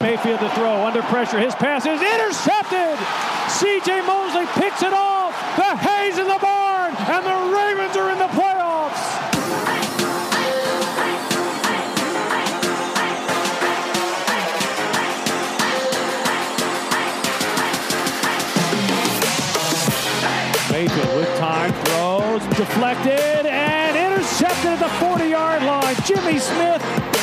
Mayfield to throw under pressure. His pass is intercepted. CJ Mosley picks it off. The Hayes in the barn, and the Ravens are in the playoffs. Mayfield with time throws, deflected, and intercepted at the 40 yard line. Jimmy Smith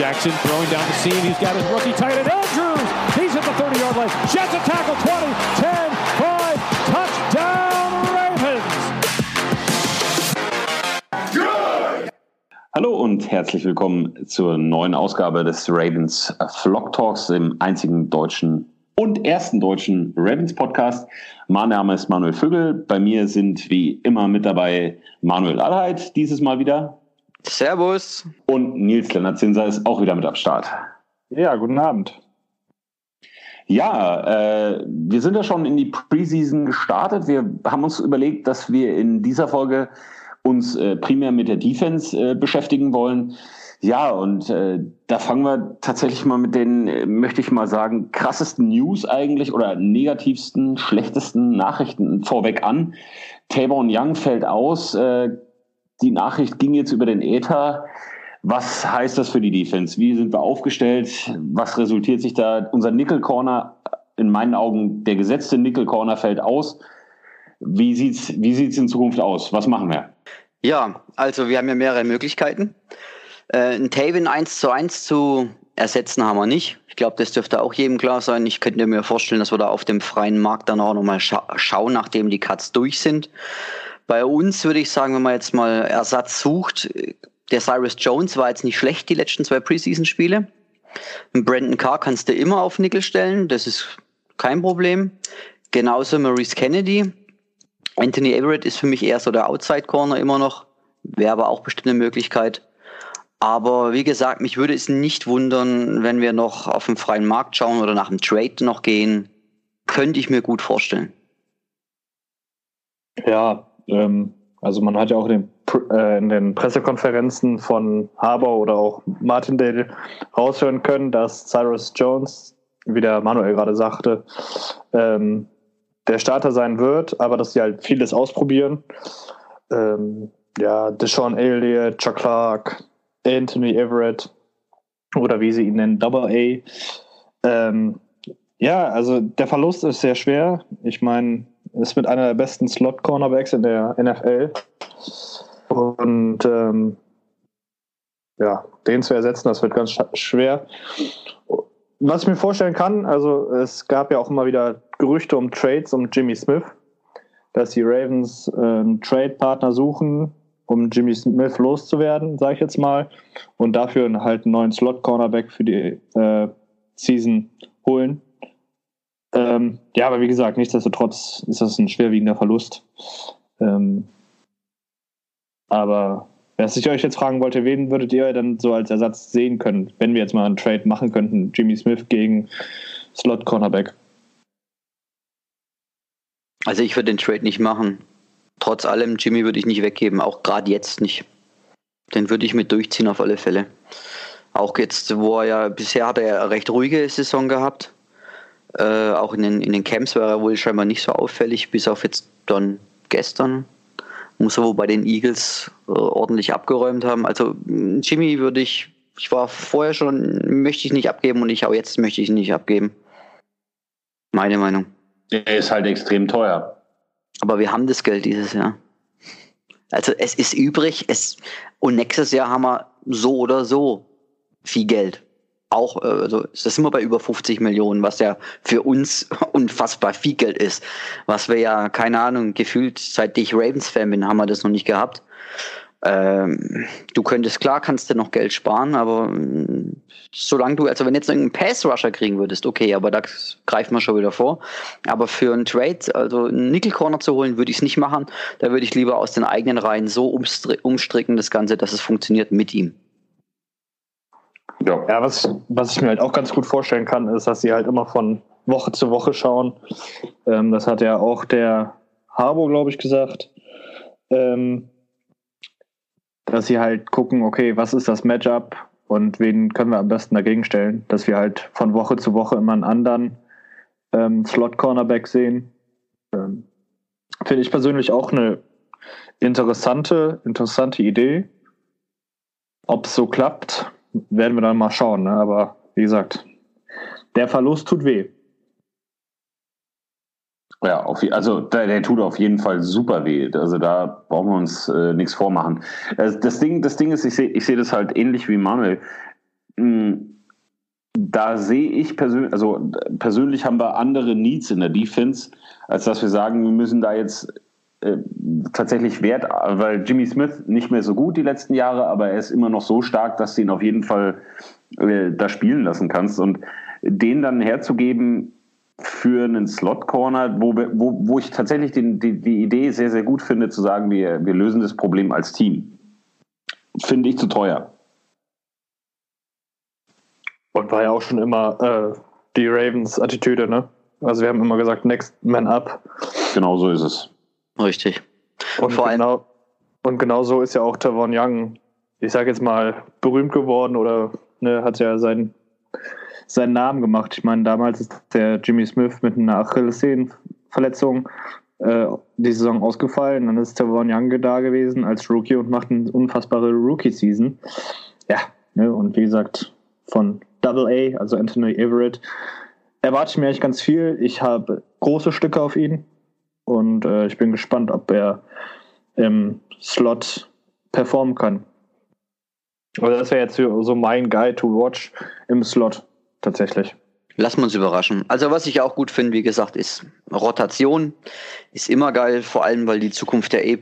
Jackson throwing down the seam. He's got his rookie tight end, Andrews. He's at the 30-yard line. Jets a tackle, 20, 10, 5, touchdown Ravens. Hallo und herzlich willkommen zur neuen Ausgabe des Ravens Flock Talks, dem einzigen deutschen und ersten deutschen Ravens Podcast. Mein Name ist Manuel Vögel. Bei mir sind wie immer mit dabei Manuel Allheit, dieses Mal wieder. Servus. Und Nils Lennart Zinser ist auch wieder mit am Start. Ja, guten Abend. Ja, äh, wir sind ja schon in die Preseason gestartet. Wir haben uns überlegt, dass wir in dieser Folge uns äh, primär mit der Defense äh, beschäftigen wollen. Ja, und äh, da fangen wir tatsächlich mal mit den, äh, möchte ich mal sagen, krassesten News eigentlich oder negativsten, schlechtesten Nachrichten vorweg an. Tavon Young fällt aus, äh, die Nachricht ging jetzt über den Äther. Was heißt das für die Defense? Wie sind wir aufgestellt? Was resultiert sich da? Unser Nickel Corner, in meinen Augen der gesetzte Nickel Corner fällt aus. Wie sieht's, wie sieht's in Zukunft aus? Was machen wir? Ja, also wir haben ja mehrere Möglichkeiten. Äh, ein Taven 1 zu 1 zu ersetzen haben wir nicht. Ich glaube, das dürfte auch jedem klar sein. Ich könnte mir vorstellen, dass wir da auf dem freien Markt dann auch nochmal scha schauen, nachdem die Cuts durch sind. Bei uns würde ich sagen, wenn man jetzt mal Ersatz sucht, der Cyrus Jones war jetzt nicht schlecht, die letzten zwei Preseason-Spiele. Brandon Carr kannst du immer auf Nickel stellen, das ist kein Problem. Genauso Maurice Kennedy. Anthony Everett ist für mich eher so der Outside-Corner immer noch, wäre aber auch bestimmt eine Möglichkeit. Aber wie gesagt, mich würde es nicht wundern, wenn wir noch auf dem freien Markt schauen oder nach dem Trade noch gehen. Könnte ich mir gut vorstellen. Ja, ähm, also man hat ja auch in den, äh, in den Pressekonferenzen von Harbour oder auch Martindale raushören können, dass Cyrus Jones, wie der Manuel gerade sagte, ähm, der Starter sein wird, aber dass sie halt vieles ausprobieren. Ähm, ja, Deshaun Elliott, Chuck Clark, Anthony Everett oder wie sie ihn nennen, Double A. Ähm, ja, also der Verlust ist sehr schwer. Ich meine, ist mit einer der besten Slot-Cornerbacks in der NFL. Und ähm, ja, den zu ersetzen, das wird ganz schwer. Was ich mir vorstellen kann, also es gab ja auch immer wieder Gerüchte um Trades um Jimmy Smith, dass die Ravens äh, einen Trade-Partner suchen, um Jimmy Smith loszuwerden, sage ich jetzt mal, und dafür halt einen neuen Slot-Cornerback für die äh, Season holen. Ähm, ja, aber wie gesagt, nichtsdestotrotz ist das ein schwerwiegender Verlust. Ähm, aber was ich euch jetzt fragen wollte, wen würdet ihr dann so als Ersatz sehen können, wenn wir jetzt mal einen Trade machen könnten? Jimmy Smith gegen Slot Cornerback. Also ich würde den Trade nicht machen. Trotz allem, Jimmy würde ich nicht weggeben, auch gerade jetzt nicht. Den würde ich mit durchziehen auf alle Fälle. Auch jetzt, wo er ja bisher hat er ja recht ruhige Saison gehabt. Äh, auch in den, in den Camps war er wohl scheinbar nicht so auffällig, bis auf jetzt dann gestern. Muss er wohl bei den Eagles äh, ordentlich abgeräumt haben. Also Jimmy würde ich, ich war vorher schon, möchte ich nicht abgeben und ich auch jetzt möchte ich nicht abgeben. Meine Meinung. Der ist halt extrem teuer. Aber wir haben das Geld dieses Jahr. Also es ist übrig, es, und nächstes Jahr haben wir so oder so viel Geld auch, äh, also das sind wir bei über 50 Millionen, was ja für uns unfassbar viel Geld ist. Was wir ja, keine Ahnung, gefühlt, seit ich Ravens-Fan bin, haben wir das noch nicht gehabt. Ähm, du könntest, klar, kannst du noch Geld sparen, aber äh, solange du, also wenn jetzt irgendeinen Pass-Rusher kriegen würdest, okay, aber da greift man schon wieder vor. Aber für einen Trade, also einen Nickel-Corner zu holen, würde ich es nicht machen. Da würde ich lieber aus den eigenen Reihen so umstricken, das Ganze, dass es funktioniert mit ihm. Ja, ja was, was ich mir halt auch ganz gut vorstellen kann, ist, dass sie halt immer von Woche zu Woche schauen. Ähm, das hat ja auch der Harbo, glaube ich, gesagt. Ähm, dass sie halt gucken, okay, was ist das Matchup und wen können wir am besten dagegen stellen, dass wir halt von Woche zu Woche immer einen anderen ähm, Slot-Cornerback sehen. Ähm, Finde ich persönlich auch eine interessante, interessante Idee. Ob es so klappt, werden wir dann mal schauen. Ne? Aber wie gesagt, der Verlust tut weh. Ja, auf, also der, der, tut auf jeden Fall super weh. Also da brauchen wir uns äh, nichts vormachen. Das, das, Ding, das Ding ist, ich sehe ich seh das halt ähnlich wie Manuel. Hm, da sehe ich persönlich, also persönlich haben wir andere Needs in der Defense, als dass wir sagen, wir müssen da jetzt äh, tatsächlich Wert, weil Jimmy Smith nicht mehr so gut die letzten Jahre, aber er ist immer noch so stark, dass du ihn auf jeden Fall äh, da spielen lassen kannst. Und den dann herzugeben für einen Slot-Corner, wo, wo, wo ich tatsächlich den, die, die Idee sehr, sehr gut finde, zu sagen, wir, wir lösen das Problem als Team. Finde ich zu teuer. Und war ja auch schon immer äh, die Ravens-Attitüde, ne? Also wir haben immer gesagt, next man up. Genau so ist es. Richtig. Und, Vor genau, allem und genau so ist ja auch Tavon Young, ich sage jetzt mal, berühmt geworden oder ne, hat ja seinen, seinen Namen gemacht. Ich meine, damals ist der Jimmy Smith mit einer Achillessehnenverletzung äh, die Saison ausgefallen. Dann ist Tavon Young da gewesen als Rookie und macht eine unfassbare Rookie-Season. Ja, ne, und wie gesagt, von Double A, also Anthony Everett, erwarte ich mir eigentlich ganz viel. Ich habe große Stücke auf ihn und äh, ich bin gespannt, ob er im Slot performen kann. Also das wäre jetzt so mein Guy to watch im Slot tatsächlich. Wir uns überraschen. Also was ich auch gut finde, wie gesagt, ist Rotation. Ist immer geil, vor allem weil die Zukunft der e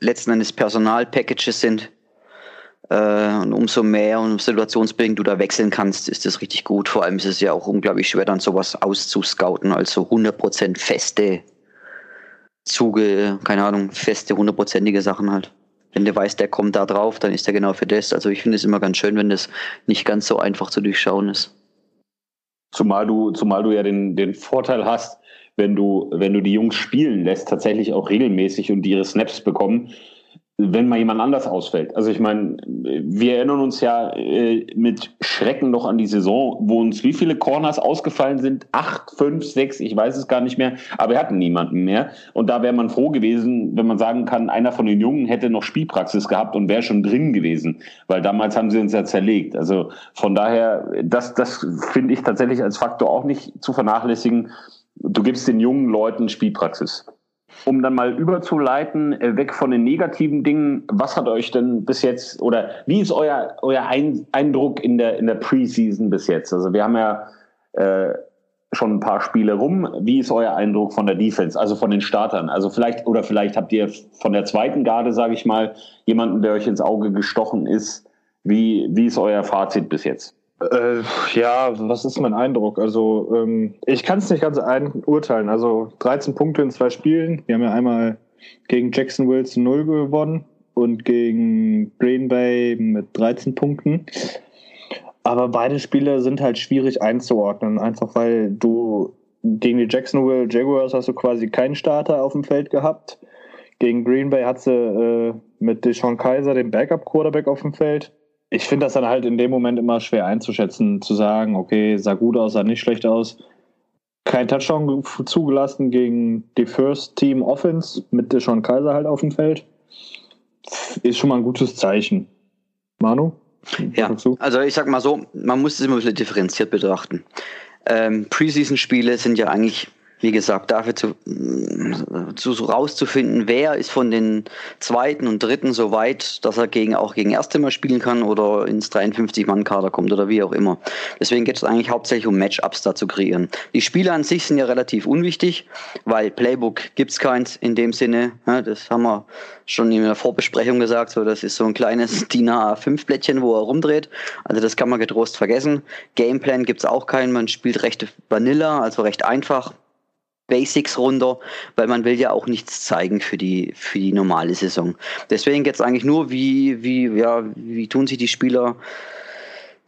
letzten Endes Personalpackages sind. Äh, und umso mehr und situationsbedingt du da wechseln kannst, ist das richtig gut. Vor allem ist es ja auch unglaublich schwer, dann sowas auszuscouten. Also 100% feste Zuge, keine Ahnung, feste, hundertprozentige Sachen halt. Wenn der weiß, der kommt da drauf, dann ist der genau für das. Also ich finde es immer ganz schön, wenn das nicht ganz so einfach zu durchschauen ist. Zumal du, zumal du ja den, den Vorteil hast, wenn du, wenn du die Jungs spielen lässt, tatsächlich auch regelmäßig und ihre Snaps bekommen, wenn mal jemand anders ausfällt. Also ich meine, wir erinnern uns ja äh, mit Schrecken noch an die Saison, wo uns wie viele Corners ausgefallen sind? Acht, fünf, sechs, ich weiß es gar nicht mehr, aber wir hatten niemanden mehr. Und da wäre man froh gewesen, wenn man sagen kann, einer von den Jungen hätte noch Spielpraxis gehabt und wäre schon drin gewesen, weil damals haben sie uns ja zerlegt. Also von daher, das, das finde ich tatsächlich als Faktor auch nicht zu vernachlässigen. Du gibst den jungen Leuten Spielpraxis um dann mal überzuleiten, äh, weg von den negativen Dingen, was hat euch denn bis jetzt oder wie ist euer, euer Eindruck in der, in der Preseason bis jetzt? Also wir haben ja äh, schon ein paar Spiele rum. Wie ist euer Eindruck von der Defense, also von den Startern? Also vielleicht, oder vielleicht habt ihr von der zweiten Garde, sage ich mal, jemanden, der euch ins Auge gestochen ist. Wie, wie ist euer Fazit bis jetzt? Äh, ja, was ist mein Eindruck? Also, ähm, ich kann es nicht ganz urteilen. Also, 13 Punkte in zwei Spielen. Wir haben ja einmal gegen Jacksonville zu 0 gewonnen und gegen Green Bay mit 13 Punkten. Aber beide Spiele sind halt schwierig einzuordnen, einfach weil du gegen die Jacksonville Jaguars hast du quasi keinen Starter auf dem Feld gehabt. Gegen Green Bay hat sie äh, mit Deshaun Kaiser den Backup-Quarterback auf dem Feld ich finde das dann halt in dem Moment immer schwer einzuschätzen, zu sagen, okay, sah gut aus, sah nicht schlecht aus. Kein Touchdown zugelassen gegen die First Team Offense mit Sean Kaiser halt auf dem Feld. Ist schon mal ein gutes Zeichen. Manu? Ja, also ich sag mal so, man muss es immer ein bisschen differenziert betrachten. Ähm, Preseason-Spiele sind ja eigentlich wie gesagt, dafür zu, zu so rauszufinden, wer ist von den zweiten und dritten so weit, dass er gegen, auch gegen Erste mal spielen kann oder ins 53-Mann-Kader kommt oder wie auch immer. Deswegen geht es eigentlich hauptsächlich um Matchups da zu kreieren. Die Spiele an sich sind ja relativ unwichtig, weil Playbook gibt's keins in dem Sinne. Ja, das haben wir schon in der Vorbesprechung gesagt, so das ist so ein kleines DIN A5-Blättchen, wo er rumdreht. Also das kann man getrost vergessen. Gameplan gibt's auch keinen, man spielt recht Vanilla, also recht einfach Basics runter, weil man will ja auch nichts zeigen für die, für die normale Saison. Deswegen geht es eigentlich nur, wie, wie, ja, wie tun sich die Spieler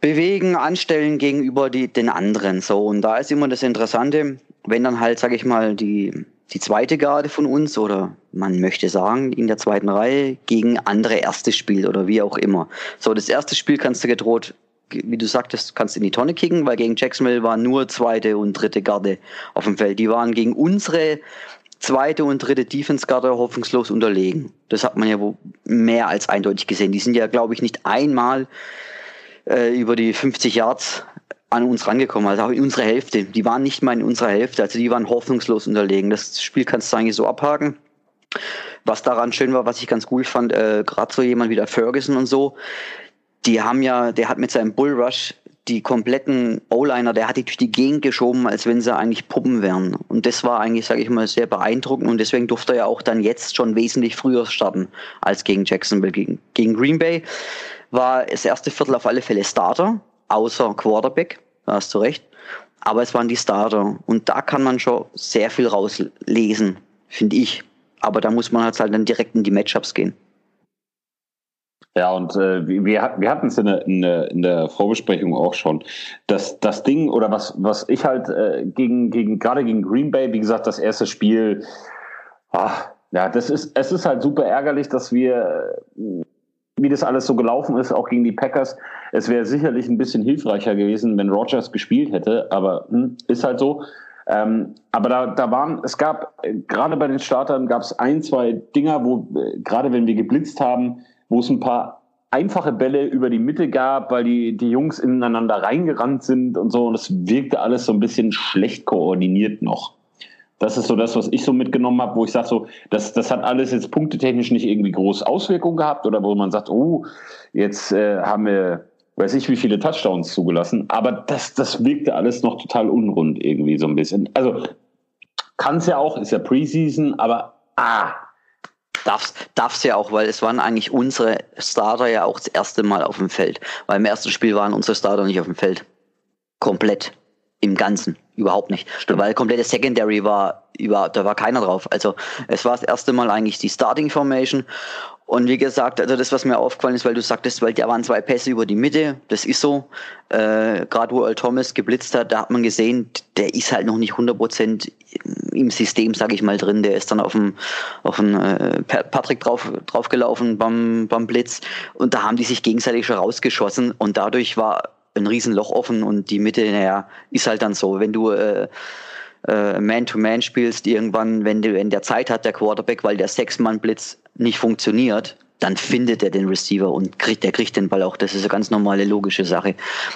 bewegen, anstellen gegenüber die, den anderen. So, und da ist immer das Interessante, wenn dann halt, sag ich mal, die, die zweite Garde von uns oder man möchte sagen, in der zweiten Reihe gegen andere erste spielt oder wie auch immer. So, das erste Spiel kannst du gedroht wie du sagtest, kannst in die Tonne kicken, weil gegen Jacksonville waren nur zweite und dritte Garde auf dem Feld. Die waren gegen unsere zweite und dritte Defense-Garde hoffnungslos unterlegen. Das hat man ja mehr als eindeutig gesehen. Die sind ja, glaube ich, nicht einmal äh, über die 50 Yards an uns rangekommen, also auch in unsere Hälfte. Die waren nicht mal in unserer Hälfte, also die waren hoffnungslos unterlegen. Das Spiel kannst du eigentlich so abhaken. Was daran schön war, was ich ganz cool fand, äh, gerade so jemand wie der Ferguson und so, die haben ja, der hat mit seinem Bullrush die kompletten O-Liner, der hat die durch die Gegend geschoben, als wenn sie eigentlich Puppen wären. Und das war eigentlich, sage ich mal, sehr beeindruckend und deswegen durfte er ja auch dann jetzt schon wesentlich früher starten als gegen Jacksonville. Gegen, gegen Green Bay war das erste Viertel auf alle Fälle Starter, außer Quarterback, da hast du recht. Aber es waren die Starter und da kann man schon sehr viel rauslesen, finde ich. Aber da muss man halt, halt dann direkt in die Matchups gehen. Ja, und äh, wir, wir hatten es in, in, in, der Vorbesprechung auch schon. Das, das Ding, oder was, was ich halt äh, gegen, gegen, gerade gegen Green Bay, wie gesagt, das erste Spiel, ach, ja, das ist, es ist halt super ärgerlich, dass wir, wie das alles so gelaufen ist, auch gegen die Packers. Es wäre sicherlich ein bisschen hilfreicher gewesen, wenn Rogers gespielt hätte, aber hm, ist halt so. Ähm, aber da, da waren, es gab, äh, gerade bei den Startern gab es ein, zwei Dinger, wo, äh, gerade wenn wir geblitzt haben, wo es ein paar einfache Bälle über die Mitte gab, weil die, die Jungs ineinander reingerannt sind und so. Und es wirkte alles so ein bisschen schlecht koordiniert noch. Das ist so das, was ich so mitgenommen habe, wo ich sage, so, das, das hat alles jetzt punktetechnisch nicht irgendwie große Auswirkungen gehabt oder wo man sagt, oh, jetzt äh, haben wir, weiß ich, wie viele Touchdowns zugelassen. Aber das, das wirkte alles noch total unrund irgendwie so ein bisschen. Also kann es ja auch, ist ja Preseason, aber ah, Darf's, darf's ja auch, weil es waren eigentlich unsere Starter ja auch das erste Mal auf dem Feld. Weil im ersten Spiel waren unsere Starter nicht auf dem Feld. Komplett. Im Ganzen. Überhaupt nicht. Stimmt. Weil komplette Secondary war, über, da war keiner drauf. Also es war das erste Mal eigentlich die Starting Formation und wie gesagt, also das, was mir aufgefallen ist, weil du sagtest, weil da waren zwei Pässe über die Mitte, das ist so. Äh, Gerade wo Earl Thomas geblitzt hat, da hat man gesehen, der ist halt noch nicht 100% im System, sage ich mal, drin. Der ist dann auf dem, auf dem äh, Patrick drauf, draufgelaufen beim, beim Blitz und da haben die sich gegenseitig schon rausgeschossen und dadurch war ein Riesenloch offen und die Mitte, naja, ist halt dann so. Wenn du äh, äh, Man-to-Man spielst, irgendwann, wenn, du, wenn der Zeit hat, der Quarterback, weil der Sechs-Mann-Blitz nicht funktioniert, dann findet er den Receiver und kriegt, der kriegt den Ball auch. Das ist eine ganz normale, logische Sache.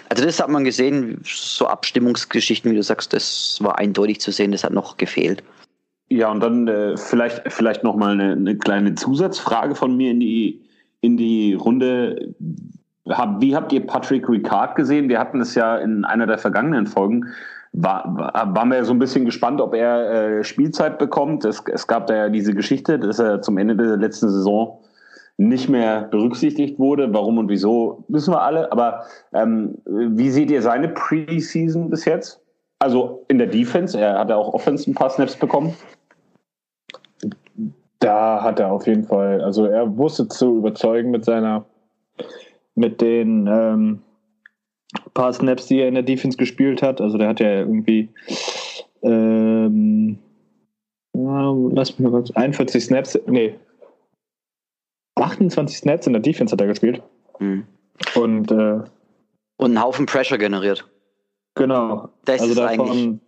Also das hat man gesehen, so Abstimmungsgeschichten, wie du sagst, das war eindeutig zu sehen, das hat noch gefehlt. Ja, und dann äh, vielleicht, vielleicht noch mal eine, eine kleine Zusatzfrage von mir in die, in die Runde. Hab, wie habt ihr Patrick Ricard gesehen? Wir hatten es ja in einer der vergangenen Folgen war, war, waren wir so ein bisschen gespannt, ob er äh, Spielzeit bekommt. Es, es gab da ja diese Geschichte, dass er zum Ende der letzten Saison nicht mehr berücksichtigt wurde. Warum und wieso, wissen wir alle. Aber ähm, wie seht ihr seine Preseason bis jetzt? Also in der Defense, er hat ja auch Offense ein paar Snaps bekommen. Da hat er auf jeden Fall, also er wusste zu überzeugen mit seiner, mit den ähm, paar Snaps, die er in der Defense gespielt hat. Also der hat ja irgendwie ähm, lass mich mal kurz, 41 Snaps, nee, 28 Snaps in der Defense hat er gespielt. Mhm. Und, äh, und einen Haufen Pressure generiert. Genau. Das also ist davon, eigentlich.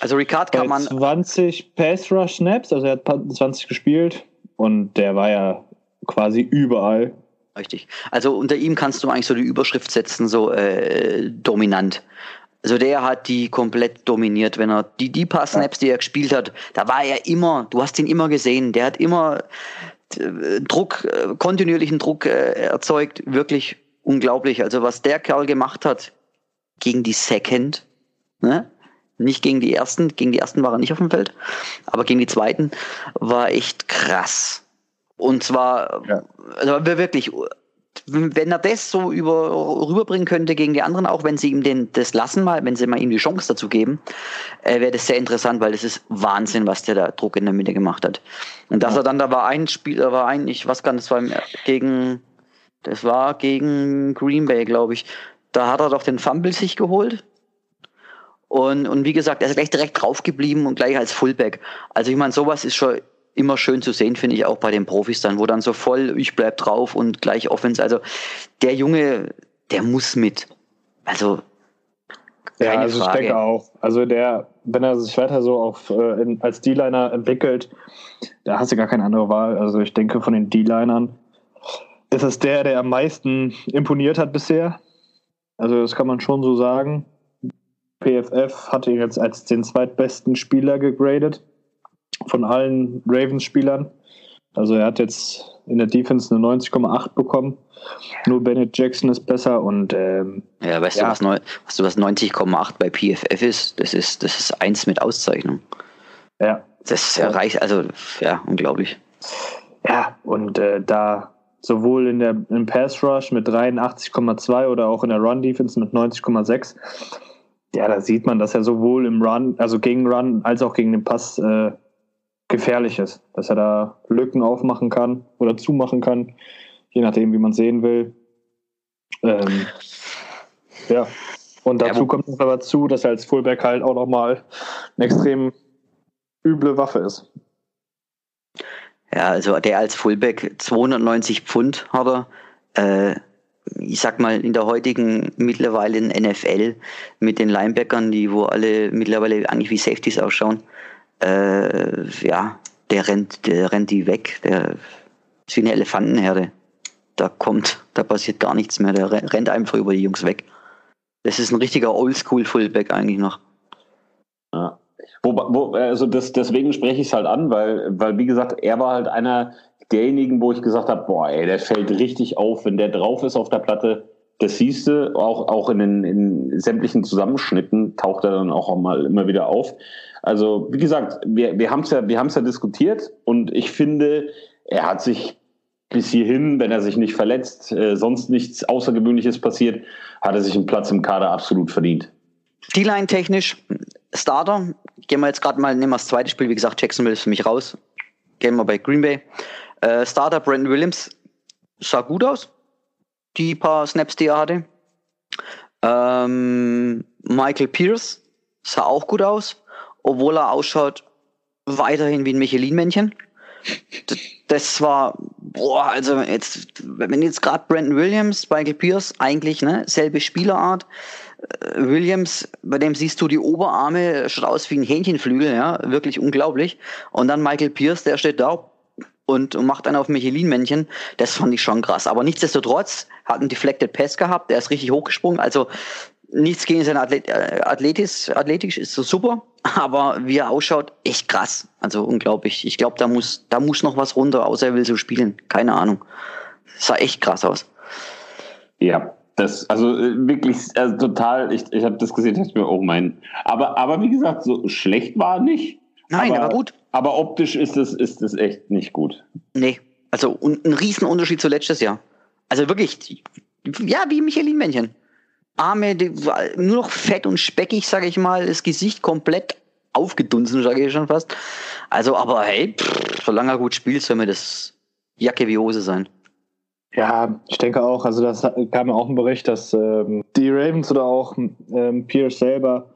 Also Ricard kann man. 20 Pass Rush Snaps, also er hat 20 gespielt und der war ja quasi überall Richtig. Also unter ihm kannst du eigentlich so die Überschrift setzen, so äh, dominant. Also der hat die komplett dominiert, wenn er die, die paar Snaps, die er gespielt hat, da war er immer, du hast ihn immer gesehen, der hat immer äh, Druck, äh, kontinuierlichen Druck äh, erzeugt, wirklich unglaublich. Also was der Kerl gemacht hat gegen die Second, ne? nicht gegen die ersten, gegen die ersten war er nicht auf dem Feld, aber gegen die zweiten war echt krass. Und zwar, ja. also wirklich, wenn er das so über, rüberbringen könnte gegen die anderen, auch wenn sie ihm den, das lassen mal, wenn sie mal ihm die Chance dazu geben, äh, wäre das sehr interessant, weil das ist Wahnsinn, was der da Druck in der Mitte gemacht hat. Und dass ja. er dann, da war ein Spiel, da war ein, ich weiß gar nicht, das war gegen, das war gegen Green Bay, glaube ich. Da hat er doch den Fumble sich geholt. Und, und wie gesagt, er ist gleich direkt drauf geblieben und gleich als Fullback. Also ich meine, sowas ist schon immer schön zu sehen, finde ich auch bei den Profis dann, wo dann so voll, ich bleib drauf und gleich Offense. Also der Junge, der muss mit. Also, ja, also Frage. ich denke auch. Also der, wenn er sich weiter so auf, äh, in, als D-Liner entwickelt, da hast du gar keine andere Wahl. Also ich denke von den D-Linern ist es der, der am meisten imponiert hat bisher. Also das kann man schon so sagen. PFF hat ihn jetzt als den zweitbesten Spieler gegradet von allen Ravens-Spielern. Also er hat jetzt in der Defense eine 90,8 bekommen. Nur Bennett Jackson ist besser und ähm, ja, weißt ja. du, was, weißt du, was 90,8 bei PFF ist? Das ist, das ist eins mit Auszeichnung. Ja. Das erreicht, also ja, unglaublich. Ja, und äh, da sowohl in der im Pass Rush mit 83,2 oder auch in der Run Defense mit 90,6. Ja, da sieht man, dass er sowohl im Run, also gegen Run als auch gegen den Pass äh, gefährlich ist, dass er da Lücken aufmachen kann oder zumachen kann, je nachdem, wie man sehen will. Ähm, ja, und dazu ja, kommt noch aber zu, dass er als Fullback halt auch nochmal eine extrem üble Waffe ist. Ja, also der als Fullback 290 Pfund hat er. Äh, ich sag mal, in der heutigen mittlerweile in NFL mit den Linebackern, die wo alle mittlerweile eigentlich wie Safeties ausschauen, äh, ja, der rennt, der rennt die weg. Der ist wie eine Elefantenherde. Da kommt, da passiert gar nichts mehr. Der rennt einfach über die Jungs weg. Das ist ein richtiger Oldschool-Fullback eigentlich noch. Ja. Wo, wo, also das, deswegen spreche ich es halt an, weil, weil, wie gesagt, er war halt einer derjenigen, wo ich gesagt habe, boah, ey, der fällt richtig auf, wenn der drauf ist auf der Platte. Das siehst du, auch, auch in den in sämtlichen Zusammenschnitten taucht er dann auch mal immer wieder auf. Also, wie gesagt, wir, wir haben es ja, wir haben es ja diskutiert und ich finde, er hat sich bis hierhin, wenn er sich nicht verletzt, äh, sonst nichts Außergewöhnliches passiert, hat er sich einen Platz im Kader absolut verdient. D-Line technisch, Starter, gehen wir jetzt gerade mal, nehmen wir das zweite Spiel, wie gesagt, Jacksonville ist für mich raus. Gehen wir bei Green Bay. Äh, Starter Brandon Williams sah gut aus, die paar Snaps, die er hatte. Ähm, Michael Pierce sah auch gut aus obwohl er ausschaut weiterhin wie ein Michelin-Männchen. Das war, boah, also jetzt, wenn jetzt gerade Brandon Williams, Michael Pierce, eigentlich, ne, selbe Spielerart. Äh, Williams, bei dem siehst du die Oberarme, schaut aus wie ein Hähnchenflügel, ja, wirklich unglaublich. Und dann Michael Pierce, der steht da und, macht einen auf Michelin-Männchen. Das fand ich schon krass. Aber nichtsdestotrotz hat einen Deflected Pass gehabt, der ist richtig hochgesprungen. Also nichts gegen sein Athlet äh, Athletisch, athletisch ist so super, aber wie er ausschaut, echt krass. Also unglaublich. Ich glaube, da muss, da muss noch was runter, außer er will so spielen. Keine Ahnung. sah echt krass aus. Ja, das, also äh, wirklich, also total, ich, ich habe das gesehen, dachte mir, oh mein. Aber, aber wie gesagt, so schlecht war er nicht. Nein, aber, aber gut. Aber optisch ist es, ist es echt nicht gut. Nee, also ein Riesenunterschied zu letztes Jahr. Also wirklich, ja, wie Michelin-Männchen. Arme, die, nur noch fett und speckig, sage ich mal, das Gesicht komplett aufgedunsen, sage ich schon fast. Also, aber hey, pff, solange er gut spielt, soll mir das Jacke wie Hose sein. Ja, ich denke auch, also das kam ja auch ein Bericht, dass ähm, die Ravens oder auch ähm, Pierce selber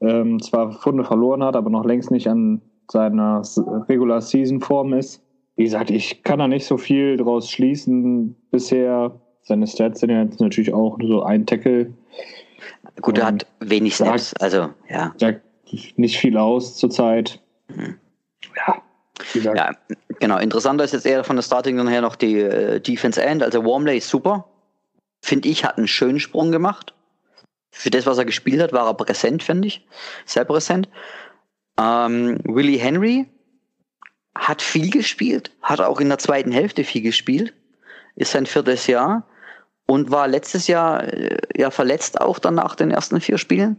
ähm, zwar Funde verloren hat, aber noch längst nicht an seiner Regular Season Form ist. Wie gesagt, ich kann da nicht so viel draus schließen bisher. Seine Stats sind ja jetzt natürlich auch so ein Tackle. Gut, er hat wenig Snaps, also ja. Sagt nicht viel aus zurzeit. Mhm. Ja. Ja, genau. Interessanter ist jetzt eher von der Starting her noch die äh, Defense End. Also Warmley ist super. Finde ich, hat einen schönen Sprung gemacht. Für das, was er gespielt hat, war er präsent, finde ich. Sehr präsent. Ähm, Willie Henry hat viel gespielt, hat auch in der zweiten Hälfte viel gespielt. Ist sein viertes Jahr und war letztes Jahr äh, ja verletzt auch dann nach den ersten vier Spielen.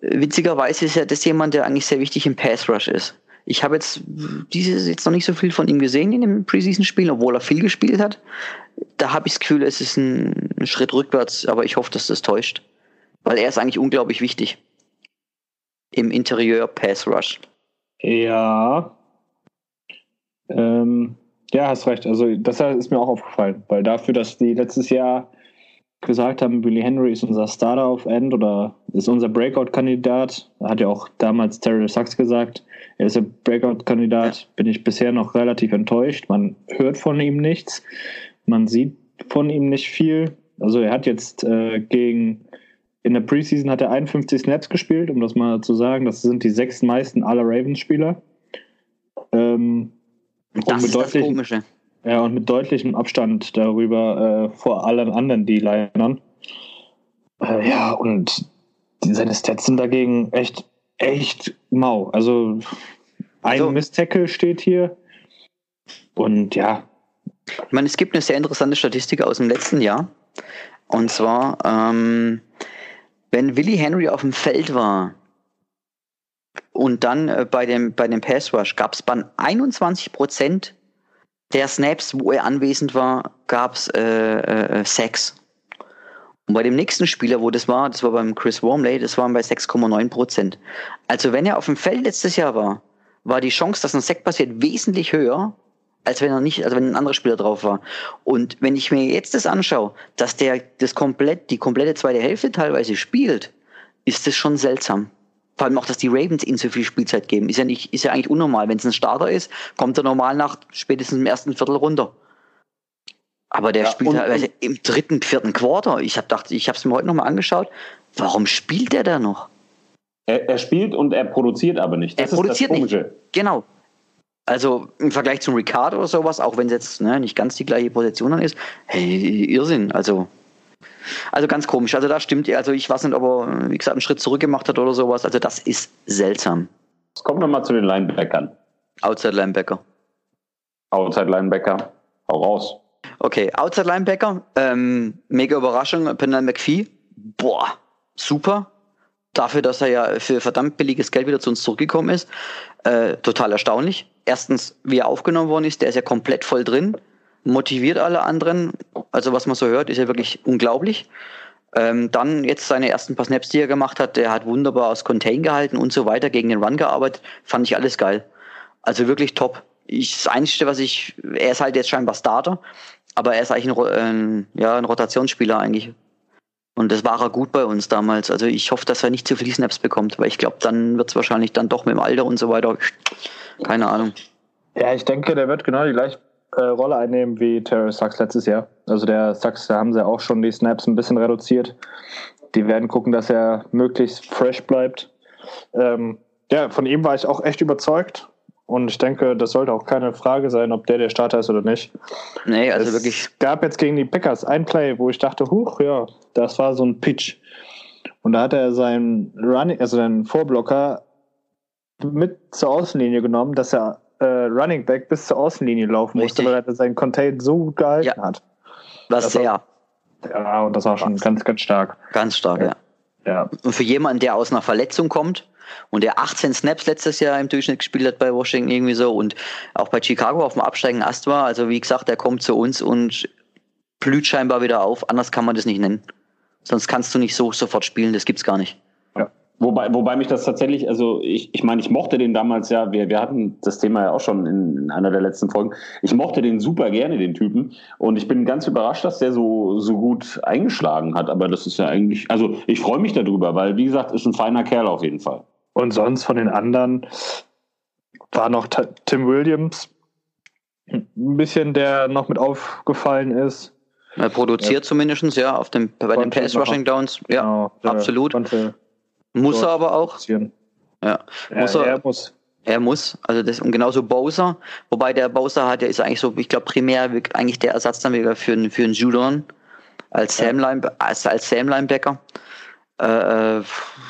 Witzigerweise ist ja das jemand, der eigentlich sehr wichtig im Pass Rush ist. Ich habe jetzt dieses jetzt noch nicht so viel von ihm gesehen in dem Preseason-Spiel, obwohl er viel gespielt hat. Da habe ich das Gefühl, es ist ein, Schritt rückwärts, aber ich hoffe, dass das täuscht. Weil er ist eigentlich unglaublich wichtig. Im Interieur Pass Rush. Ja. Ähm, ja, hast recht. Also das ist mir auch aufgefallen, weil dafür, dass die letztes Jahr gesagt haben, Billy Henry ist unser Starter auf End oder ist unser Breakout-Kandidat, hat ja auch damals Terry Sachs gesagt, er ist ein Breakout-Kandidat, bin ich bisher noch relativ enttäuscht. Man hört von ihm nichts, man sieht von ihm nicht viel. Also er hat jetzt äh, gegen, in der Preseason hat er 51 Snaps gespielt, um das mal zu sagen. Das sind die sechs meisten aller Ravens-Spieler. Ähm, das ist das Komische. Ja, und mit deutlichem Abstand darüber äh, vor allen anderen D-Linern. Äh, ja, und seine Stats sind dagegen echt, echt mau. Also ein also, Miss-Tackle steht hier. Und ja. Ich meine, es gibt eine sehr interessante Statistik aus dem letzten Jahr. Und zwar, ähm, wenn Willie Henry auf dem Feld war und dann äh, bei dem, bei dem Pass Rush gab es bei 21 Prozent der Snaps, wo er anwesend war, gab es äh, äh, Sacks. Und bei dem nächsten Spieler, wo das war, das war beim Chris Wormley, das waren bei 6,9 Prozent. Also wenn er auf dem Feld letztes Jahr war, war die Chance, dass ein Sack passiert, wesentlich höher, als wenn er nicht, also wenn ein anderer Spieler drauf war. Und wenn ich mir jetzt das anschaue, dass der das komplett, die komplette zweite Hälfte teilweise spielt, ist das schon seltsam. Vor allem auch, dass die Ravens ihm so viel Spielzeit geben. Ist ja nicht, ist ja eigentlich unnormal. Wenn es ein Starter ist, kommt er normal nach spätestens im ersten Viertel runter. Aber der ja, spielt und, halt im dritten, vierten Quarter. Ich habe gedacht, ich habe es mir heute nochmal angeschaut. Warum spielt der da noch? Er, er, spielt und er produziert aber nicht. Das er produziert nicht. Genau. Also im Vergleich zum Ricardo oder sowas, auch wenn es jetzt ne, nicht ganz die gleiche Position dann ist, hey, Irrsinn. Also also ganz komisch. Also da stimmt, also ich weiß nicht, ob er, wie gesagt, einen Schritt zurück gemacht hat oder sowas. Also das ist seltsam. Jetzt kommen wir mal zu den Linebackern. Outside Linebacker. Outside Linebacker. Hau raus. Okay, Outside Linebacker. Ähm, mega Überraschung. Penal McPhee. Boah, super. Dafür, dass er ja für verdammt billiges Geld wieder zu uns zurückgekommen ist. Äh, total erstaunlich. Erstens, wie er aufgenommen worden ist, der ist ja komplett voll drin motiviert alle anderen. Also was man so hört, ist ja wirklich unglaublich. Ähm, dann jetzt seine ersten paar Snaps, die er gemacht hat, der hat wunderbar aus Contain gehalten und so weiter, gegen den Run gearbeitet, fand ich alles geil. Also wirklich top. Ich, das Einzige, was ich, er ist halt jetzt scheinbar Starter, aber er ist eigentlich ein, ein, ja, ein Rotationsspieler eigentlich. Und das war er gut bei uns damals. Also ich hoffe, dass er nicht zu viele Snaps bekommt, weil ich glaube, dann wird es wahrscheinlich dann doch mit dem Alter und so weiter. Keine Ahnung. Ja, ich denke, der wird genau die gleiche äh, Rolle einnehmen wie Terry Sachs letztes Jahr. Also der Sachs, da haben sie auch schon die Snaps ein bisschen reduziert. Die werden gucken, dass er möglichst fresh bleibt. Ähm, ja, von ihm war ich auch echt überzeugt. Und ich denke, das sollte auch keine Frage sein, ob der der Starter ist oder nicht. Nee, also es wirklich. Es gab jetzt gegen die Packers ein Play, wo ich dachte, huch, ja, das war so ein Pitch. Und da hat er seinen Running, also seinen Vorblocker mit zur Außenlinie genommen, dass er äh, Running Back bis zur Außenlinie laufen Richtig. musste, weil er seinen Contain so gut gehalten ja. hat. Was das sehr. ja, und das war schon ganz, ganz stark. Ganz stark, ja. ja. Und für jemanden, der aus einer Verletzung kommt und der 18 Snaps letztes Jahr im Durchschnitt gespielt hat bei Washington irgendwie so und auch bei Chicago auf dem absteigenden Ast war, also wie gesagt, der kommt zu uns und blüht scheinbar wieder auf. Anders kann man das nicht nennen. Sonst kannst du nicht so sofort spielen, das gibt's gar nicht. Wobei, wobei mich das tatsächlich, also ich, ich meine, ich mochte den damals ja, wir, wir hatten das Thema ja auch schon in einer der letzten Folgen. Ich mochte den super gerne, den Typen. Und ich bin ganz überrascht, dass der so, so gut eingeschlagen hat. Aber das ist ja eigentlich, also ich freue mich darüber, weil, wie gesagt, ist ein feiner Kerl auf jeden Fall. Und sonst von den anderen war noch Tim Williams, ein bisschen, der noch mit aufgefallen ist. Er produziert ja. zumindest, ja, auf dem, bei den Pass-Rushing Downs. Ja, genau, absolut. Konnte muss er aber auch. Ja, muss er, er muss. Er muss, also das und genauso Bowser, wobei der Bowser hat, der ist eigentlich so, ich glaube primär eigentlich der Ersatz dann wieder für, für einen Judon als Sam, Line, als, als Sam Linebacker. Äh, äh,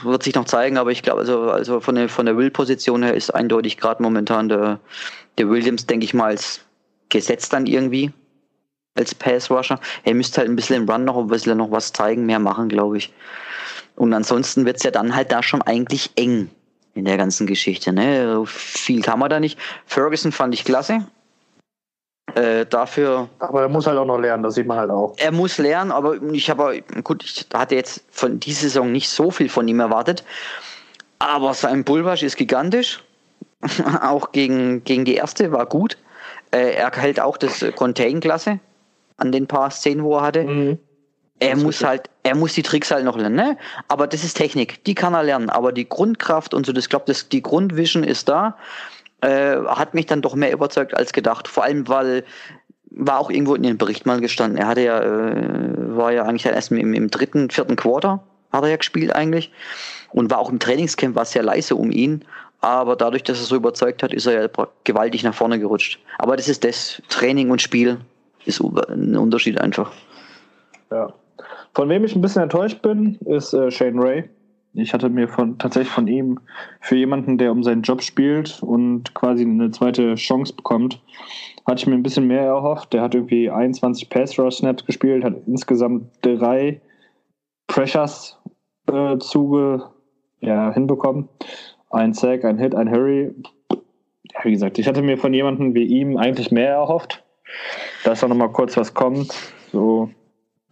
wird sich noch zeigen, aber ich glaube, also, also von der, von der Will-Position her ist eindeutig gerade momentan der, der Williams, denke ich mal, als gesetzt dann irgendwie als Pass-Rusher. Er müsste halt ein bisschen im Run noch ein bisschen noch was zeigen, mehr machen, glaube ich. Und ansonsten wird es ja dann halt da schon eigentlich eng in der ganzen Geschichte. Ne? Viel kann man da nicht. Ferguson fand ich klasse. Äh, dafür. Aber er muss halt auch noch lernen, das sieht man halt auch. Er muss lernen, aber ich habe, gut, ich hatte jetzt von dieser Saison nicht so viel von ihm erwartet. Aber sein Bullwash ist gigantisch. auch gegen, gegen die erste war gut. Äh, er hält auch das Contain-Klasse an den paar Szenen, wo er hatte. Mhm. Er muss halt, er muss die Tricks halt noch lernen, ne? Aber das ist Technik, die kann er lernen. Aber die Grundkraft und so, das glaube, das die Grundvision ist da. Äh, hat mich dann doch mehr überzeugt als gedacht. Vor allem, weil war auch irgendwo in den Bericht mal gestanden. Er hatte ja, äh, war ja eigentlich erst im, im dritten, vierten Quarter hat er ja gespielt eigentlich und war auch im Trainingscamp war sehr leise um ihn. Aber dadurch, dass er so überzeugt hat, ist er ja gewaltig nach vorne gerutscht. Aber das ist das Training und Spiel ist ein Unterschied einfach. Ja. Von wem ich ein bisschen enttäuscht bin, ist äh, Shane Ray. Ich hatte mir von, tatsächlich von ihm für jemanden, der um seinen Job spielt und quasi eine zweite Chance bekommt, hatte ich mir ein bisschen mehr erhofft. Der hat irgendwie 21 Pass Rush Snaps gespielt, hat insgesamt drei Pressures äh, zuge, ja, hinbekommen. Ein Sack, ein Hit, ein Hurry. Ja, wie gesagt, ich hatte mir von jemandem wie ihm eigentlich mehr erhofft, dass da nochmal kurz was kommt. So.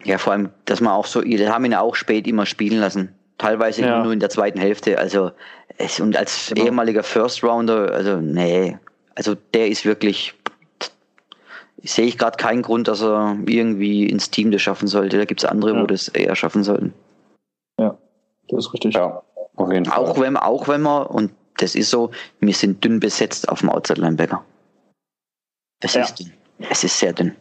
Ja, vor allem, dass man auch so, die haben ihn auch spät immer spielen lassen. Teilweise ja. nur in der zweiten Hälfte. Also, es, und als genau. ehemaliger First Rounder, also, nee. Also, der ist wirklich, sehe ich gerade keinen Grund, dass er irgendwie ins Team das schaffen sollte. Da gibt es andere, ja. wo das eher schaffen sollten. Ja, das ist richtig. Ja, auf jeden Fall. Auch wenn, auch wenn wir, und das ist so, wir sind dünn besetzt auf dem Outside Linebacker. Es ja. ist dünn. Es ist sehr dünn.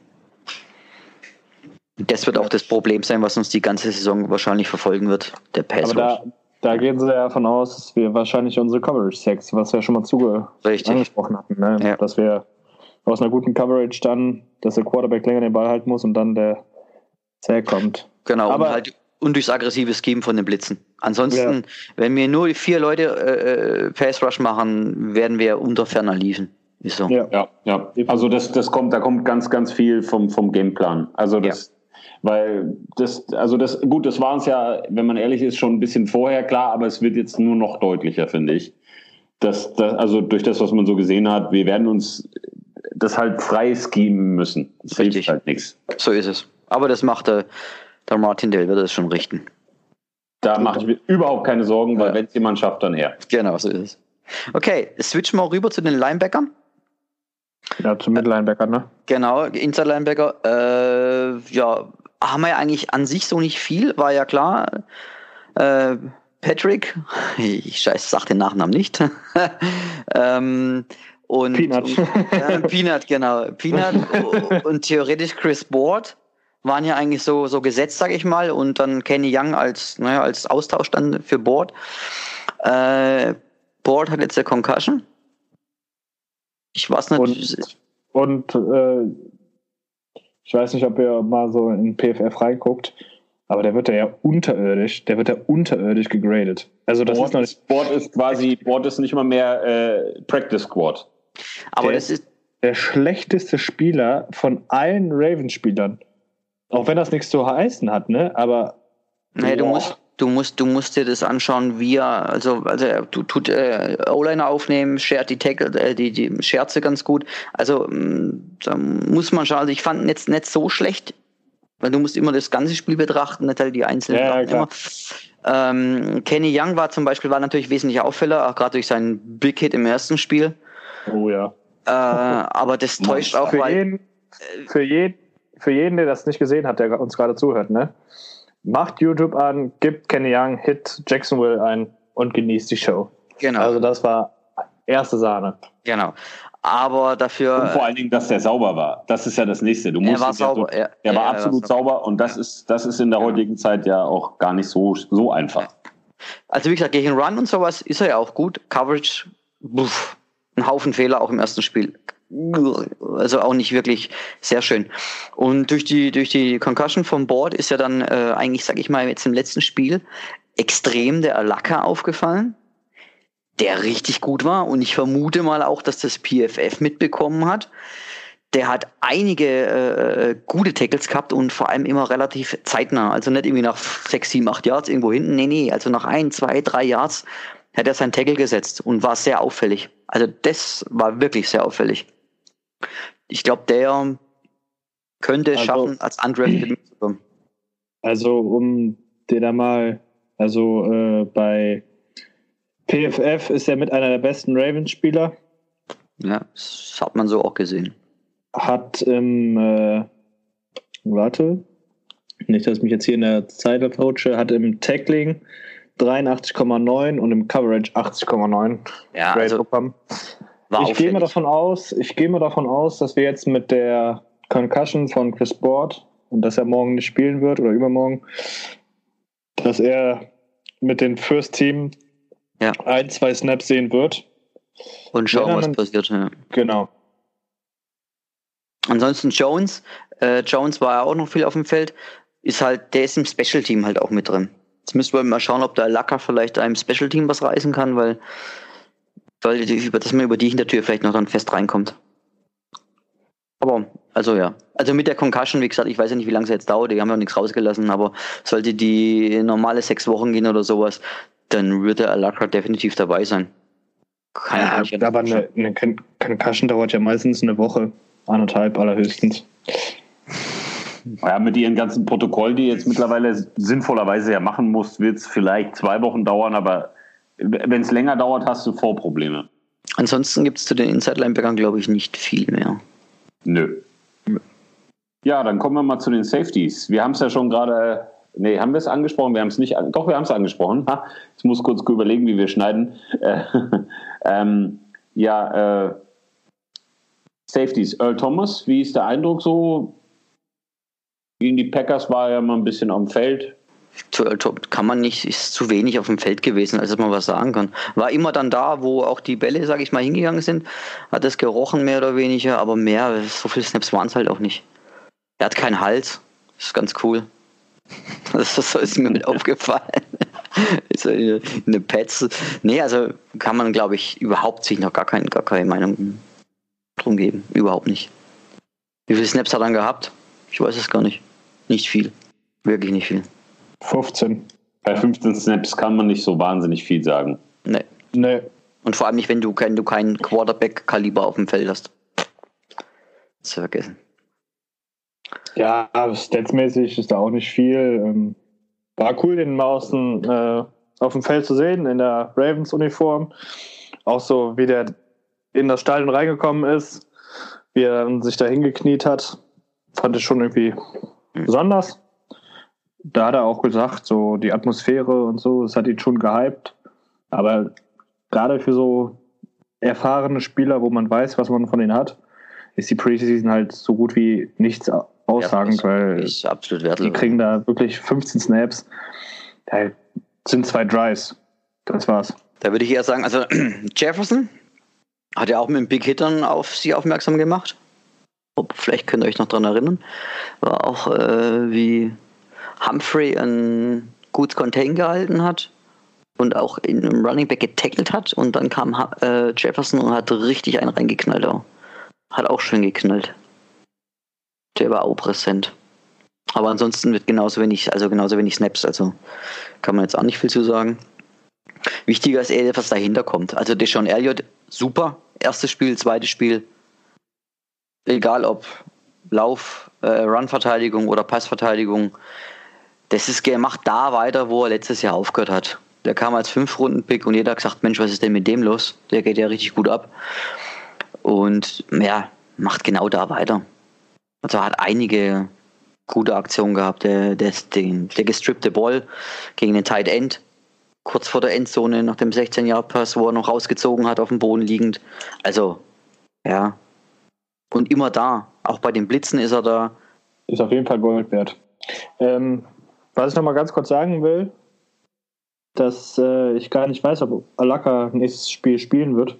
Das wird auch das Problem sein, was uns die ganze Saison wahrscheinlich verfolgen wird, der Pass Aber da, da gehen sie ja davon aus, dass wir wahrscheinlich unsere Coverage Sex, was wir schon mal zuge Richtig. angesprochen hatten, ne? ja. dass wir aus einer guten Coverage dann, dass der Quarterback länger den Ball halten muss und dann der Sack kommt. Genau, Aber, und, halt, und durchs aggressive Scheme von den Blitzen. Ansonsten, ja. wenn wir nur vier Leute äh, äh Pass Rush machen, werden wir unter ferner liefen. Ist so. Ja, ja, ja. Also das, das kommt, da kommt ganz, ganz viel vom, vom Gameplan. Also das, weil das, also das, gut, das war uns ja, wenn man ehrlich ist, schon ein bisschen vorher klar, aber es wird jetzt nur noch deutlicher, finde ich. Dass, dass, also durch das, was man so gesehen hat, wir werden uns das halt frei schemen müssen. Das Richtig. halt nichts. So ist es. Aber das macht der, der Martin Dell, wird das schon richten. Da mache ich mir überhaupt keine Sorgen, weil ja. wenn es jemand schafft, dann er. Genau, so ist es. Okay, switchen wir rüber zu den Linebackern. Ja, zum Mittellinebacker, ne? Genau, Inside Linebacker. Äh, ja, haben wir ja eigentlich an sich so nicht viel, war ja klar. Äh, Patrick, ich scheiß, sag den Nachnamen nicht. ähm, und, Peanut. Und, äh, Peanut, genau. Peanut und theoretisch Chris Board waren ja eigentlich so, so gesetzt, sag ich mal. Und dann Kenny Young als, naja, als Austausch dann für Board. Äh, Board hat jetzt eine Concussion. Ich weiß nicht. Und, und äh, ich weiß nicht, ob ihr mal so in PFF reinguckt, aber der wird ja unterirdisch, der wird ja unterirdisch gegradet. Also das Board, ist noch nicht. Board ist quasi, Board ist nicht mal mehr äh, Practice Squad. Aber der das ist der schlechteste Spieler von allen Ravens-Spielern. Auch wenn das nichts zu heißen hat, ne? Aber. Nee, du musst, du musst, du musst dir das anschauen, wie er, also, also er tut äh, O-Liner aufnehmen, schert die Tackle, äh, die, die Scherze ganz gut. Also mm, da muss man schauen. Also ich fand jetzt nicht so schlecht, weil du musst immer das ganze Spiel betrachten, nicht halt die einzelnen ja, immer. Ähm, Kenny Young war zum Beispiel war natürlich wesentlich auffäller, auch gerade durch seinen Big Hit im ersten Spiel. Oh ja. Äh, aber das täuscht auch, für weil. Jeden, für, jeden, für jeden, der das nicht gesehen hat, der uns gerade zuhört, ne? Macht YouTube an, gibt Kenny Young, hit Jacksonville ein und genießt die Show. Genau. Also das war erste Sahne. Genau. Aber dafür. Und vor allen Dingen, dass der sauber war. Das ist ja das nächste. Du musst er war sauber. Ja, er, war absolut war sauber. und das ist, das ist in der heutigen Zeit ja auch gar nicht so, so einfach. Also wie gesagt, gegen Run und sowas ist er ja auch gut. Coverage, buff, ein Haufen Fehler auch im ersten Spiel also auch nicht wirklich sehr schön. Und durch die, durch die Concussion vom Board ist ja dann äh, eigentlich, sag ich mal, jetzt im letzten Spiel extrem der Alaka aufgefallen, der richtig gut war. Und ich vermute mal auch, dass das PFF mitbekommen hat. Der hat einige äh, gute Tackles gehabt und vor allem immer relativ zeitnah. Also nicht irgendwie nach sechs, sieben, acht Yards irgendwo hinten. Nee, nee, also nach ein, zwei, drei Yards hat er sein Tackle gesetzt und war sehr auffällig. Also das war wirklich sehr auffällig. Ich glaube, der könnte es also, schaffen, als undrafted mitzukommen. Also, um dir da mal, also äh, bei PFF ist er mit einer der besten Ravens-Spieler. Ja, das hat man so auch gesehen. Hat im, äh, warte, nicht, dass ich mich jetzt hier in der Zeit coache, hat im Tackling 83,9 und im Coverage 80,9 ja, also. War ich gehe mir davon aus, ich gehe mir davon aus, dass wir jetzt mit der Concussion von Chris Board und dass er morgen nicht spielen wird oder übermorgen, dass er mit dem First Team Ja. ein, zwei Snaps sehen wird. Und schauen, was passiert. Ja. Genau. Ansonsten Jones. Äh, Jones war ja auch noch viel auf dem Feld. Ist halt, der ist im Special Team halt auch mit drin. Jetzt müssen wir mal schauen, ob der Lacker vielleicht einem Special Team was reißen kann, weil, weil die, über, dass man über die Hintertür vielleicht noch dann fest reinkommt. Aber, also ja. Also mit der Concussion, wie gesagt, ich weiß ja nicht, wie lange es jetzt dauert, die haben ja nichts rausgelassen, aber sollte die normale sechs Wochen gehen oder sowas, dann würde der Alaka definitiv dabei sein. Kann ich mir nicht aber eine, eine Con- Concussion dauert ja meistens eine Woche, anderthalb allerhöchstens. Ja, mit ihren ganzen Protokollen, die jetzt mittlerweile sinnvollerweise ja machen muss, wird es vielleicht zwei Wochen dauern, aber wenn es länger dauert, hast du Vorprobleme. Ansonsten gibt es zu den Inside-Linebackern, glaube ich, nicht viel mehr. Nö. Ja, dann kommen wir mal zu den Safeties. Wir haben es ja schon gerade, nee, haben wir es angesprochen? Wir haben es nicht, doch, wir haben es angesprochen. Ha, ich muss kurz überlegen, wie wir schneiden. Äh, ähm, ja, äh, Safeties. Earl Thomas, wie ist der Eindruck so? Gegen die Packers war er ja mal ein bisschen am Feld. Kann man nicht, ist zu wenig auf dem Feld gewesen, als dass man was sagen kann. War immer dann da, wo auch die Bälle, sage ich mal, hingegangen sind, hat es gerochen, mehr oder weniger, aber mehr, so viele Snaps waren es halt auch nicht. Er hat keinen Hals, das ist ganz cool. Das ist, mir mit aufgefallen. Ist in eine Pets. Nee, also kann man, glaube ich, überhaupt sich noch gar, kein, gar keine Meinung drum geben. Überhaupt nicht. Wie viele Snaps hat er dann gehabt? Ich weiß es gar nicht. Nicht viel. Wirklich nicht viel. 15. Bei 15 Snaps kann man nicht so wahnsinnig viel sagen. Nee. Nee. Und vor allem nicht, wenn du kein, du kein Quarterback-Kaliber auf dem Feld hast. Das vergessen. Ja, statsmäßig ist da auch nicht viel. Ähm, War cool, den mal außen äh, auf dem Feld zu sehen, in der Ravens-Uniform. Auch so, wie der in das Stadion reingekommen ist, wie er dann sich da hingekniet hat, fand ich schon irgendwie besonders. Da hat er auch gesagt, so die Atmosphäre und so, das hat ihn schon gehypt. Aber gerade für so erfahrene Spieler, wo man weiß, was man von ihnen hat, ist die Preseason halt so gut wie nichts aussagend, weil Ist absolut die kriegen da wirklich 15 Snaps. Da sind zwei Drives. Das war's. Da würde ich eher sagen, also Jefferson hat ja auch mit den Big Hittern auf sie aufmerksam gemacht. Vielleicht könnt ihr euch noch dran erinnern. War auch äh, wie Humphrey ein gutes Contain gehalten hat und auch in einem Running Back getackelt hat und dann kam äh, Jefferson und hat richtig einen reingeknallt auch. Hat auch schön geknallt. Der war auch präsent. Aber ansonsten wird genauso wenig, also genauso wenig Snaps, also kann man jetzt auch nicht viel zu sagen. Wichtiger ist eher, was dahinter kommt. Also Deshaun Elliott, super. Erstes Spiel, zweites Spiel. Egal ob Lauf, äh, Run-Verteidigung oder Passverteidigung. Das ist, er macht da weiter, wo er letztes Jahr aufgehört hat. Der kam als Fünf-Runden-Pick und jeder hat gesagt, Mensch, was ist denn mit dem los? Der geht ja richtig gut ab. Und ja, macht genau da weiter. Also hat einige gute Aktionen gehabt. Der, der, der gestrippte Ball gegen den Tight End, kurz vor der Endzone nach dem 16-Yard-Pass, wo er noch rausgezogen hat, auf dem Boden liegend. Also, ja. Und immer da. Auch bei den Blitzen ist er da. Ist auf jeden Fall Gold wert. Ähm, was ich noch mal ganz kurz sagen will, dass äh, ich gar nicht weiß, ob Alaka nächstes Spiel spielen wird.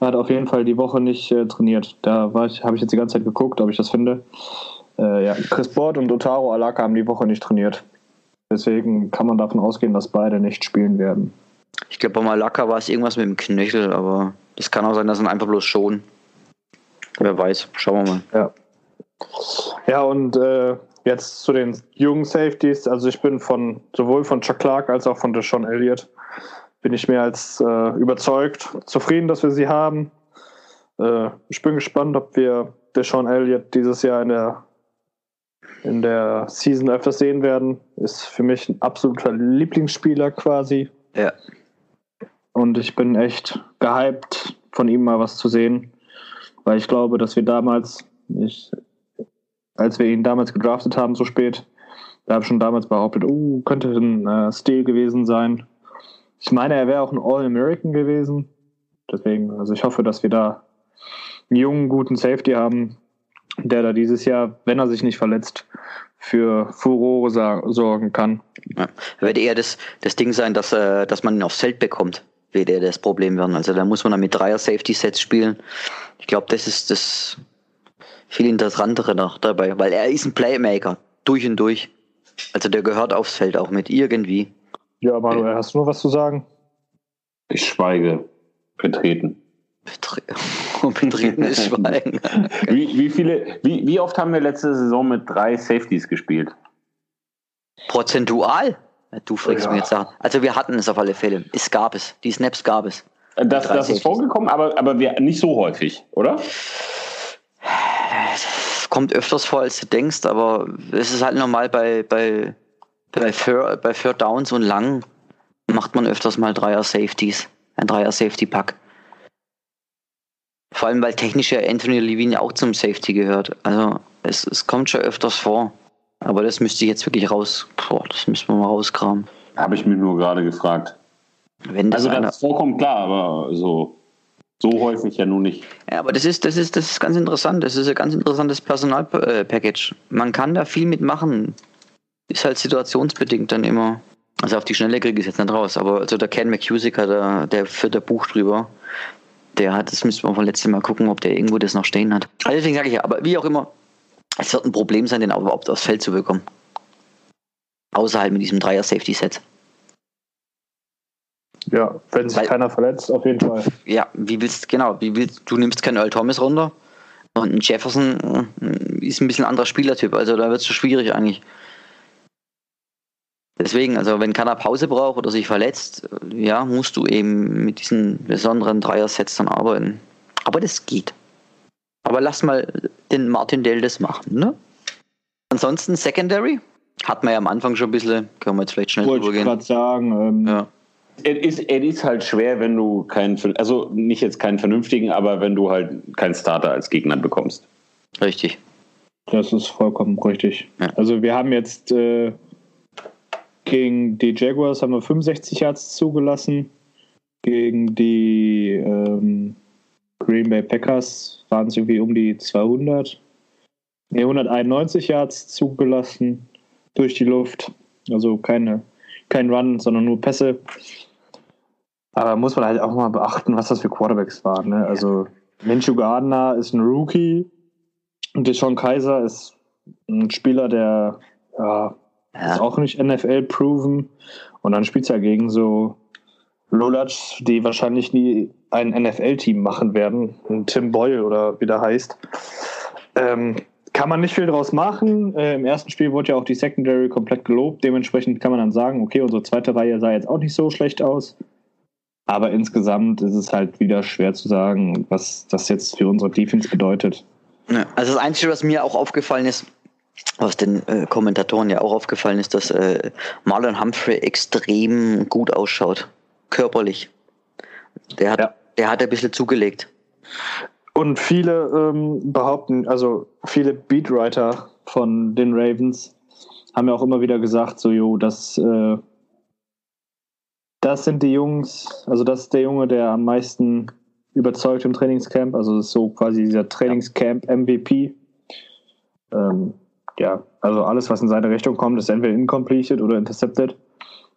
Er hat auf jeden Fall die Woche nicht äh, trainiert. Da habe ich jetzt die ganze Zeit geguckt, ob ich das finde. Äh, ja, Chris Bord und Otaro Alaka haben die Woche nicht trainiert. Deswegen kann man davon ausgehen, dass beide nicht spielen werden. Ich glaube, bei Malaka war es irgendwas mit dem Knöchel, aber das kann auch sein, dass er ihn einfach bloß schon. Wer weiß. Schauen wir mal. Ja. Ja, und äh, jetzt zu den jungen Safeties. Also ich bin von sowohl von Chuck Clark als auch von Deshaun Elliott bin ich mehr als äh, überzeugt, zufrieden, dass wir sie haben. Äh, ich bin gespannt, ob wir Deshaun Elliott dieses Jahr in der in der Season öfters sehen werden. Ist für mich ein absoluter Lieblingsspieler quasi. Ja. Und ich bin echt gehypt, von ihm mal was zu sehen. Weil ich glaube, dass wir damals, ich, als wir ihn damals gedraftet haben, so spät, da habe ich schon damals behauptet, oh, könnte ein äh, Stil gewesen sein. Ich meine, er wäre auch ein All-American gewesen. Deswegen, also ich hoffe, dass wir da einen jungen, guten Safety haben. der da dieses Jahr, wenn er sich nicht verletzt, für Furore sorgen kann. Ja. Wird eher das, das Ding sein, dass, äh, dass man ihn aufs Feld bekommt, wird eher das Problem werden. Also da muss man dann mit Dreier Safety Sets spielen. Ich glaube, das ist das viel interessantere noch dabei, weil er ist ein Playmaker durch und durch. Also der gehört aufs Feld auch mit irgendwie. Ja, Manuel, hast du noch was zu sagen? Ich schweige. Betreten. Betre Betretenes Schweigen. wie, wie, viele, wie, wie oft haben wir letzte Saison mit drei Safeties gespielt? Prozentual? Du fragst ja. mir jetzt an. Also wir hatten es auf alle Fälle. Es gab es. Die Snaps gab es. Das, das ist vorgekommen, aber, aber wir, nicht so häufig, oder? Es kommt öfters vor, als du denkst, aber es ist halt normal bei, bei, bei, Third, bei Third Downs und Lang macht man öfters mal Dreier Safeties. Ein Dreier Safety Pack. Vor allem, weil technisch ja Anthony Levine auch zum Safety gehört. Also es, es kommt schon öfters vor. Aber das müsste ich jetzt wirklich raus. Boah, das müssen wir mal rauskramen. Habe ich mich nur gerade gefragt. Wenn das also das vorkommt, klar, aber so, so häufig ja nun nicht. Ja, aber das ist, das ist, das ist ganz interessant. Das ist ein ganz interessantes Personalpackage. Man kann da viel mitmachen. Ist halt situationsbedingt dann immer. Also auf die Schnelle kriege ich es jetzt nicht raus. Aber also der Ken McCusicker, der, der führt der Buch drüber der hat, das müssen wir von letztem Mal gucken, ob der irgendwo das noch stehen hat. Also deswegen sage ich ja, aber wie auch immer, es wird ein Problem sein, den überhaupt aufs Feld zu bekommen. Außerhalb mit diesem Dreier-Safety-Set. Ja, wenn sich Weil, keiner verletzt, auf jeden Fall. Ja, wie willst genau, wie willst du nimmst keinen Earl Thomas runter und ein Jefferson äh, ist ein bisschen anderer Spielertyp, also da wird es schon schwierig eigentlich. Deswegen, also wenn keiner Pause braucht oder sich verletzt, ja, musst du eben mit diesen besonderen Dreier-Sets dann arbeiten. Aber das geht. Aber lass mal den Martin Dell das machen, ne? Ansonsten Secondary, hat man ja am Anfang schon ein bisschen, können wir jetzt vielleicht schnell Wollte drüber gehen. Ich sagen, ähm, ja. Es ist, es ist halt schwer, wenn du keinen, also nicht jetzt keinen vernünftigen, aber wenn du halt keinen Starter als Gegner bekommst. Richtig. Das ist vollkommen richtig. Ja. Also wir haben jetzt äh, gegen die Jaguars haben wir 65 Yards zugelassen. Gegen die ähm, Green Bay Packers waren es irgendwie um die 200. Ne, 191 Yards zugelassen durch die Luft. Also keine, kein Run, sondern nur Pässe. Aber muss man halt auch mal beachten, was das für Quarterbacks waren. Ne? Also Minshew Gardner ist ein Rookie und Deshaun Kaiser ist ein Spieler, der ja, ja. Ist auch nicht NFL-proven. Und dann spielt es ja gegen so Lulatsch, die wahrscheinlich nie ein NFL-Team machen werden. Ein Tim Boyle oder wie der heißt. Ähm, kann man nicht viel draus machen. Äh, Im ersten Spiel wurde ja auch die Secondary komplett gelobt. Dementsprechend kann man dann sagen, okay, unsere zweite Reihe sah jetzt auch nicht so schlecht aus. Aber insgesamt ist es halt wieder schwer zu sagen, was das jetzt für unsere Defense bedeutet. Also das Einzige, was mir auch aufgefallen ist, was den äh, Kommentatoren ja auch aufgefallen ist, dass äh, Marlon Humphrey extrem gut ausschaut, körperlich. Der hat, ja. der hat ein bisschen zugelegt. Und viele ähm, behaupten, also viele Beatwriter von den Ravens haben ja auch immer wieder gesagt, so, jo, das, äh, das sind die Jungs, also das ist der Junge, der am meisten überzeugt im Trainingscamp, also ist so quasi dieser Trainingscamp-MVP. Ähm, ja, also alles, was in seine Richtung kommt, ist entweder incompleted oder intercepted.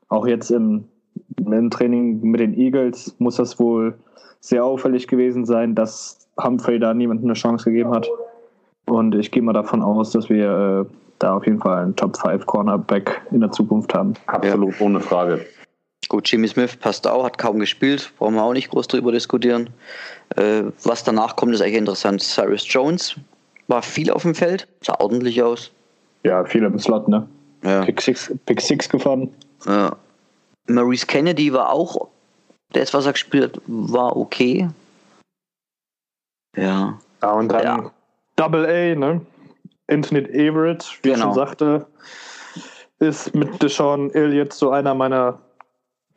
Auch jetzt im, im Training mit den Eagles muss das wohl sehr auffällig gewesen sein, dass Humphrey da niemandem eine Chance gegeben hat. Und ich gehe mal davon aus, dass wir äh, da auf jeden Fall einen Top 5 Cornerback in der Zukunft haben. Absolut, ja. ohne Frage. Gut, Jimmy Smith passt auch, hat kaum gespielt, brauchen wir auch nicht groß drüber diskutieren. Äh, was danach kommt, ist eigentlich interessant. Cyrus Jones war viel auf dem Feld, sah ordentlich aus. Ja, viel im Slot, ne? Ja. Pick, six, Pick Six gefahren. Ja. Maurice Kennedy war auch, das, was er gespielt hat, war okay. Ja. Ja, und dann ja. Double A, ne? Infinite Everett, wie genau. ich schon sagte, ist mit Deshaun Elliott so einer meiner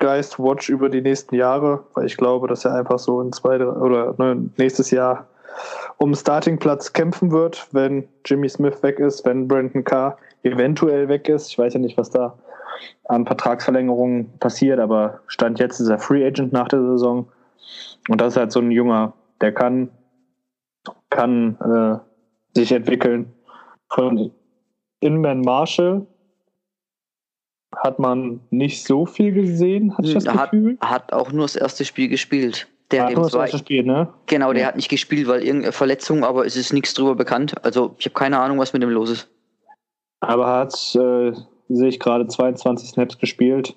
Geist Watch über die nächsten Jahre, weil ich glaube, dass er einfach so in zwei oder ne, nächstes Jahr um Startingplatz kämpfen wird, wenn Jimmy Smith weg ist, wenn Brandon Carr eventuell weg ist. Ich weiß ja nicht, was da an Vertragsverlängerungen passiert, aber Stand jetzt ist er Free Agent nach der Saison. Und das ist halt so ein Junger, der kann, kann äh, sich entwickeln. Von Inman Marshall hat man nicht so viel gesehen, hatte ich das hat, Gefühl. Hat auch nur das erste Spiel gespielt. Der hat nur das erste Spiel, ne? genau, der Ja. hat nicht gespielt, weil irgendeine Verletzung, aber es ist nichts drüber bekannt. Also ich habe keine Ahnung, was mit dem los ist. Aber hat, äh, sehe ich gerade, 22 Snaps gespielt.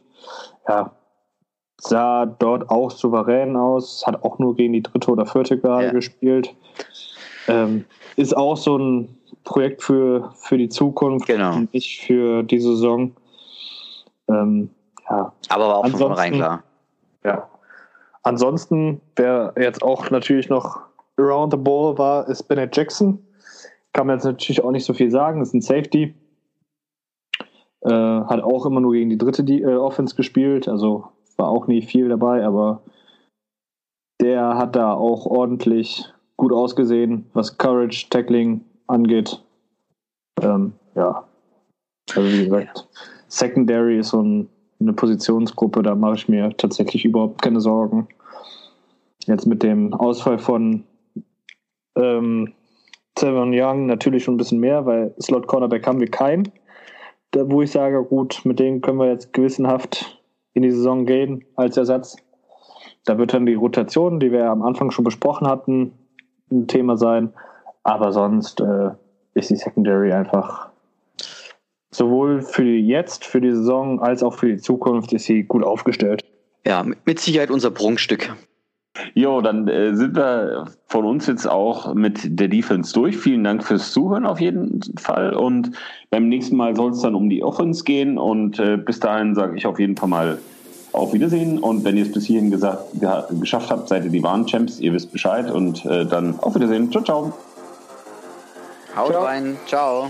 Ja, sah dort auch souverän aus, hat auch nur gegen die dritte oder vierte gerade Ja. gespielt. Ähm, ist auch so ein Projekt für, für die Zukunft Genau. nicht für die Saison. Ähm, ja, Aber war auch von Ansonsten- vornherein klar. ja. Ansonsten, wer jetzt auch natürlich noch around the ball war, ist Bennett Jackson. Kann man jetzt natürlich auch nicht so viel sagen. Ist ein Safety. Äh, hat auch immer nur gegen die dritte die, äh, Offense gespielt. Also war auch nie viel dabei, aber der hat da auch ordentlich gut ausgesehen, was Courage, Tackling angeht. Ähm, ja. Also wie gesagt, Secondary ist so ein, eine Positionsgruppe, da mache ich mir tatsächlich überhaupt keine Sorgen. Jetzt mit dem Ausfall von ähm, Sevon Young natürlich schon ein bisschen mehr, weil Slot Cornerback haben wir keinen. Wo ich sage, gut, mit denen können wir jetzt gewissenhaft in die Saison gehen als Ersatz. Da wird dann die Rotation, die wir am Anfang schon besprochen hatten, ein Thema sein. Aber sonst äh, ist die Secondary einfach sowohl für die jetzt, für die Saison, als auch für die Zukunft ist sie gut aufgestellt. Ja, mit Sicherheit unser Prunkstück. Jo, dann äh, sind wir von uns jetzt auch mit der Defense durch. Vielen Dank fürs Zuhören auf jeden Fall. Und beim nächsten Mal soll es dann um die Offense gehen. Und äh, bis dahin sage ich auf jeden Fall mal auf Wiedersehen. Und wenn ihr es bis hierhin gesagt, geschafft habt, seid ihr die wahren Champs. Ihr wisst Bescheid. Und äh, dann auf Wiedersehen. Ciao, ciao. Haut Ciao. rein. Ciao.